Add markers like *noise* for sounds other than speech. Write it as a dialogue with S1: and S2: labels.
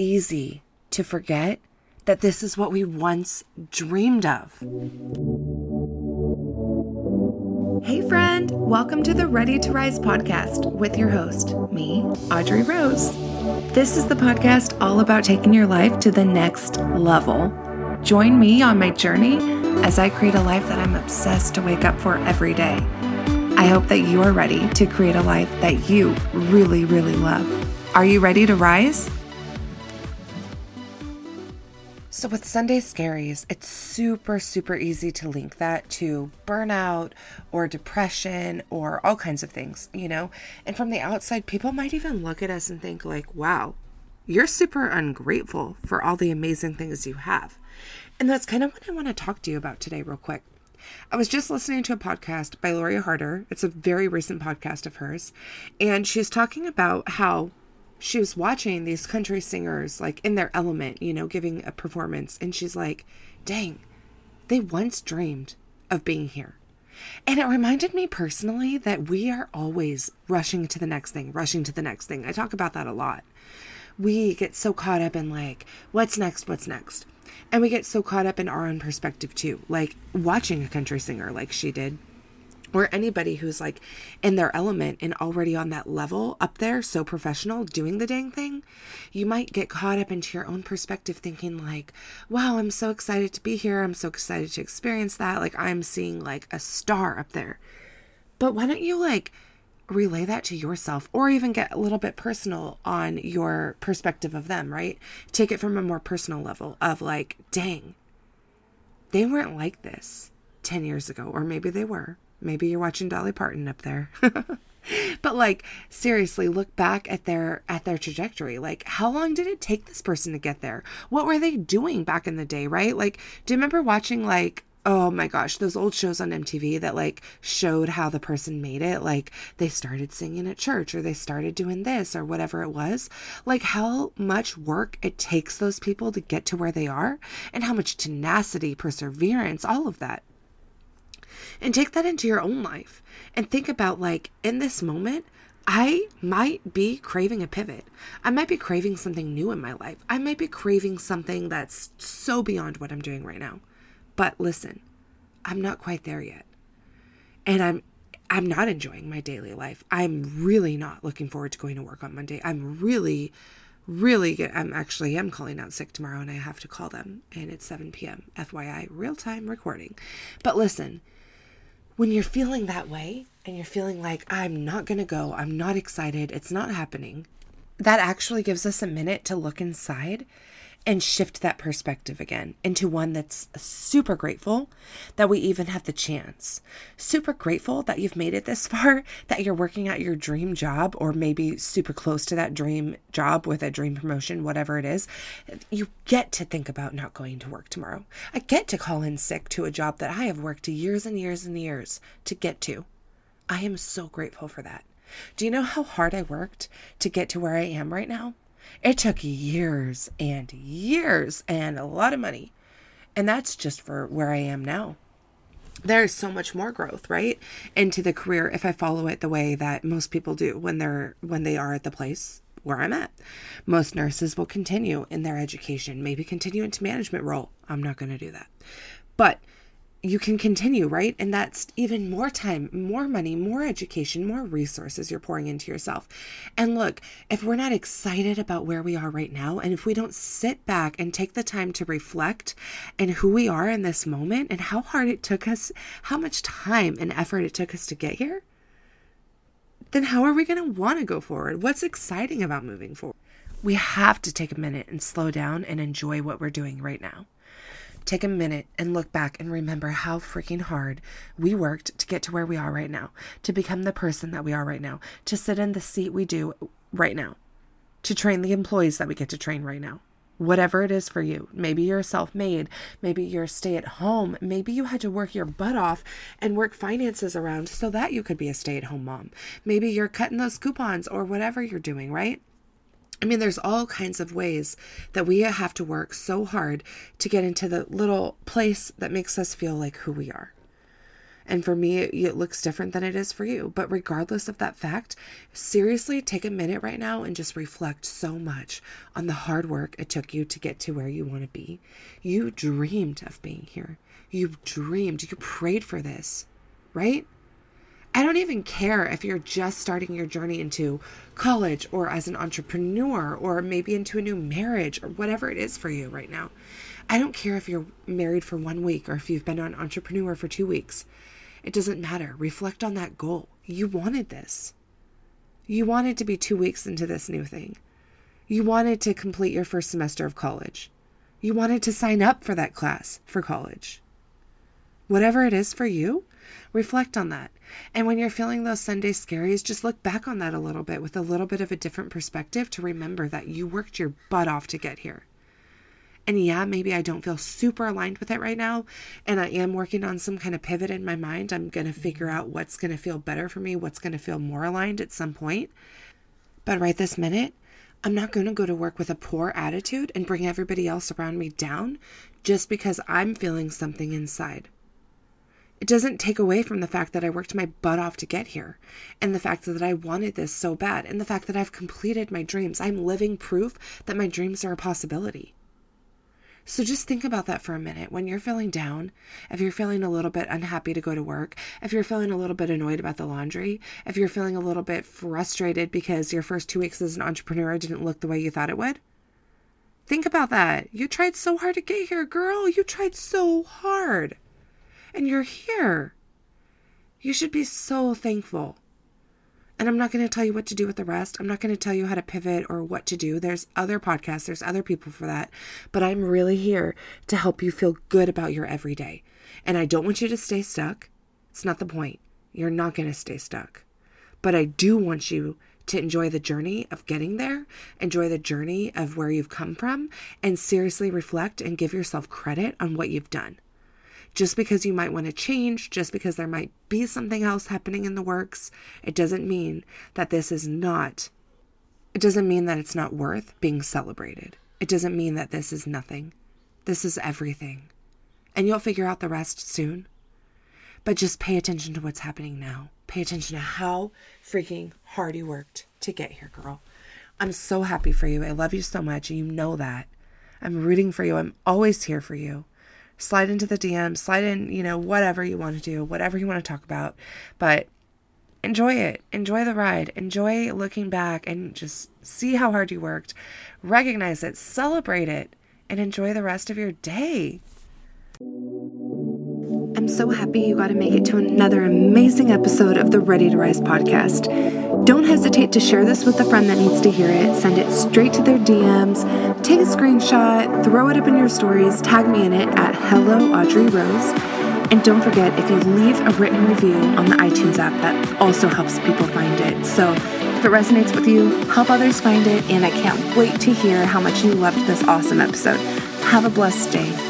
S1: easy to forget that this is what we once dreamed of. Hey, friend, welcome to the Ready to Rise podcast with your host, me, Audrey Rose. This is the podcast all about taking your life to the next level. Join me on my journey as I create a life that I'm obsessed to wake up for every day. I hope that you are ready to create a life that you really, really love. Are you ready to rise? So, with Sunday Scaries, it's super, super easy to link that to burnout or depression or all kinds of things, you know? And from the outside, people might even look at us and think, like, wow, you're super ungrateful for all the amazing things you have. And that's kind of what I want to talk to you about today, real quick. I was just listening to a podcast by Lori Harder. It's a very recent podcast of hers. And she's talking about how she was watching these country singers like in their element, you know, giving a performance. And she's like, dang, they once dreamed of being here. And it reminded me personally that we are always rushing to the next thing, rushing to the next thing. I talk about that a lot. We get so caught up in like, what's next? What's next? And we get so caught up in our own perspective too, like watching a country singer like she did or anybody who's like in their element and already on that level up there, so professional, doing the dang thing, you might get caught up into your own perspective thinking, like, wow, I'm so excited to be here. I'm so excited to experience that. Like, I'm seeing like a star up there. But why don't you like relay that to yourself or even get a little bit personal on your perspective of them, right? Take it from a more personal level of like, dang, they weren't like this 10 years ago, or maybe they were Maybe you're watching Dolly Parton up there. *laughs* but like seriously look back at their at their trajectory. Like how long did it take this person to get there? What were they doing back in the day right? Like do you remember watching like oh my gosh those old shows on mtv that like showed how the person made it? Like they started singing at church or they started doing this or whatever it was. Like how much work it takes those people to get to where they are and how much tenacity perseverance all of that and take that into your own life and think about like in this moment I might be craving a pivot. I might be craving something new in my life. I might be craving something that's so beyond what I'm doing right now. But listen, I'm not quite there yet. And I'm I'm not enjoying my daily life. I'm really not looking forward to going to work on Monday. I'm really really. I'm actually am calling out sick tomorrow and I have to call them and it's 7 p.m. FYI, real time recording. But listen, when you're feeling that way and you're feeling like, I'm not going to go, I'm not excited, it's not happening, that actually gives us a minute to look inside and shift that perspective again into one that's super grateful that we even have the chance. Super grateful that you've made it this *laughs* far, that you're working at your dream job, or maybe super close to that dream job with a dream promotion, whatever it is. You get to think about not going to work tomorrow. I get to call in sick to a job that I have worked years and years and years to get to. I am so grateful for that. Do you know how hard I worked to get to where I am right now? It took years and years and a lot of money. And that's just for where I am now. There's so much more growth, right? Into the career if I follow it the way that most people do when they're when they are at the place where I'm at. Most nurses will continue in their education, maybe continue into management role. I'm not going to do that. But you can continue, right? And that's even more time, more money, more education, more resources you're pouring into yourself. And look, if we're not excited about where we are right now, and if we don't sit back and take the time to reflect and who we are in this moment and how hard it took us, how much time and effort it took us to get here, then how are we going to want to go forward? What's exciting about moving forward? We have to take a minute and slow down and enjoy what we're doing right now. Take a minute and look back and remember how freaking hard we worked to get to where we are right now, to become the person that we are right now, to sit in the seat we do right now, to train the employees that we get to train right now. Whatever it is for you. Maybe you're self made. Maybe you're stay at home. Maybe you had to work your butt off and work finances around so that you could be a stay at home mom. Maybe you're cutting those coupons or whatever you're doing, right? I mean, there's all kinds of ways that we have to work so hard to get into the little place that makes us feel like who we are. And for me, it, looks different than it is for you. But regardless of that fact, seriously take a minute right now and just reflect so much on the hard work it took you to get to where you want to be. You dreamed of being here. You dreamed, you prayed for this, right? I don't even care if you're just starting your journey into college or as an entrepreneur or maybe into a new marriage or whatever it is for you right now. I don't care if you're married for one week or if you've been an entrepreneur for two weeks. It doesn't matter. Reflect on that goal. You wanted this. You wanted to be two weeks into this new thing. You wanted to complete your first semester of college. You wanted to sign up for that class for college. Whatever it is for you, reflect on that. And when you're feeling those Sunday scaries, just look back on that a little bit with a little bit of a different perspective to remember that you worked your butt off to get here. And yeah, maybe I don't feel super aligned with it right now. And I am working on some kind of pivot in my mind. I'm going to figure out what's going to feel better for me, what's going to feel more aligned at some point. But right this minute, I'm not going to go to work with a poor attitude and bring everybody else around me down just because I'm feeling something inside. It doesn't take away from the fact that I worked my butt off to get here, and the fact that I wanted this so bad, and the fact that I've completed my dreams. I'm living proof that my dreams are a possibility. So just think about that for a minute. When you're feeling down, if you're feeling a little bit unhappy to go to work, if you're feeling a little bit annoyed about the laundry, if you're feeling a little bit frustrated because your first two weeks as an entrepreneur didn't look the way you thought it would, think about that. You tried so hard to get here, girl. You tried so hard. And you're here. You should be so thankful. And I'm not going to tell you what to do with the rest. I'm not going to tell you how to pivot or what to do. There's other podcasts, there's other people for that. But I'm really here to help you feel good about your everyday. And I don't want you to stay stuck. It's not the point. You're not going to stay stuck. But I do want you to enjoy the journey of getting there, enjoy the journey of where you've come from, and seriously reflect and give yourself credit on what you've done. Just because you might want to change, just because there might be something else happening in the works, it doesn't mean that this is not, it doesn't mean that it's not worth being celebrated. It doesn't mean that this is nothing. This is everything. And you'll figure out the rest soon. But just pay attention to what's happening now. Pay attention to how freaking hard you worked to get here, girl. I'm so happy for you. I love you so much. And you know that. I'm rooting for you. I'm always here for you slide into the DM, slide in, you know, whatever you want to do, whatever you want to talk about. But enjoy it. Enjoy the ride. Enjoy looking back and just see how hard you worked. Recognize it, celebrate it, and enjoy the rest of your day. I'm so happy you got to make it to another amazing episode of the Ready to Rise podcast. Don't hesitate to share this with a friend that needs to hear it. Send it straight to their DMs. Take a screenshot, throw it up in your stories, tag me in it at Hello Audrey Rose. And don't forget, if you leave a written review on the iTunes app, that also helps people find it. So if it resonates with you, help others find it. And I can't wait to hear how much you loved this awesome episode. Have a blessed day.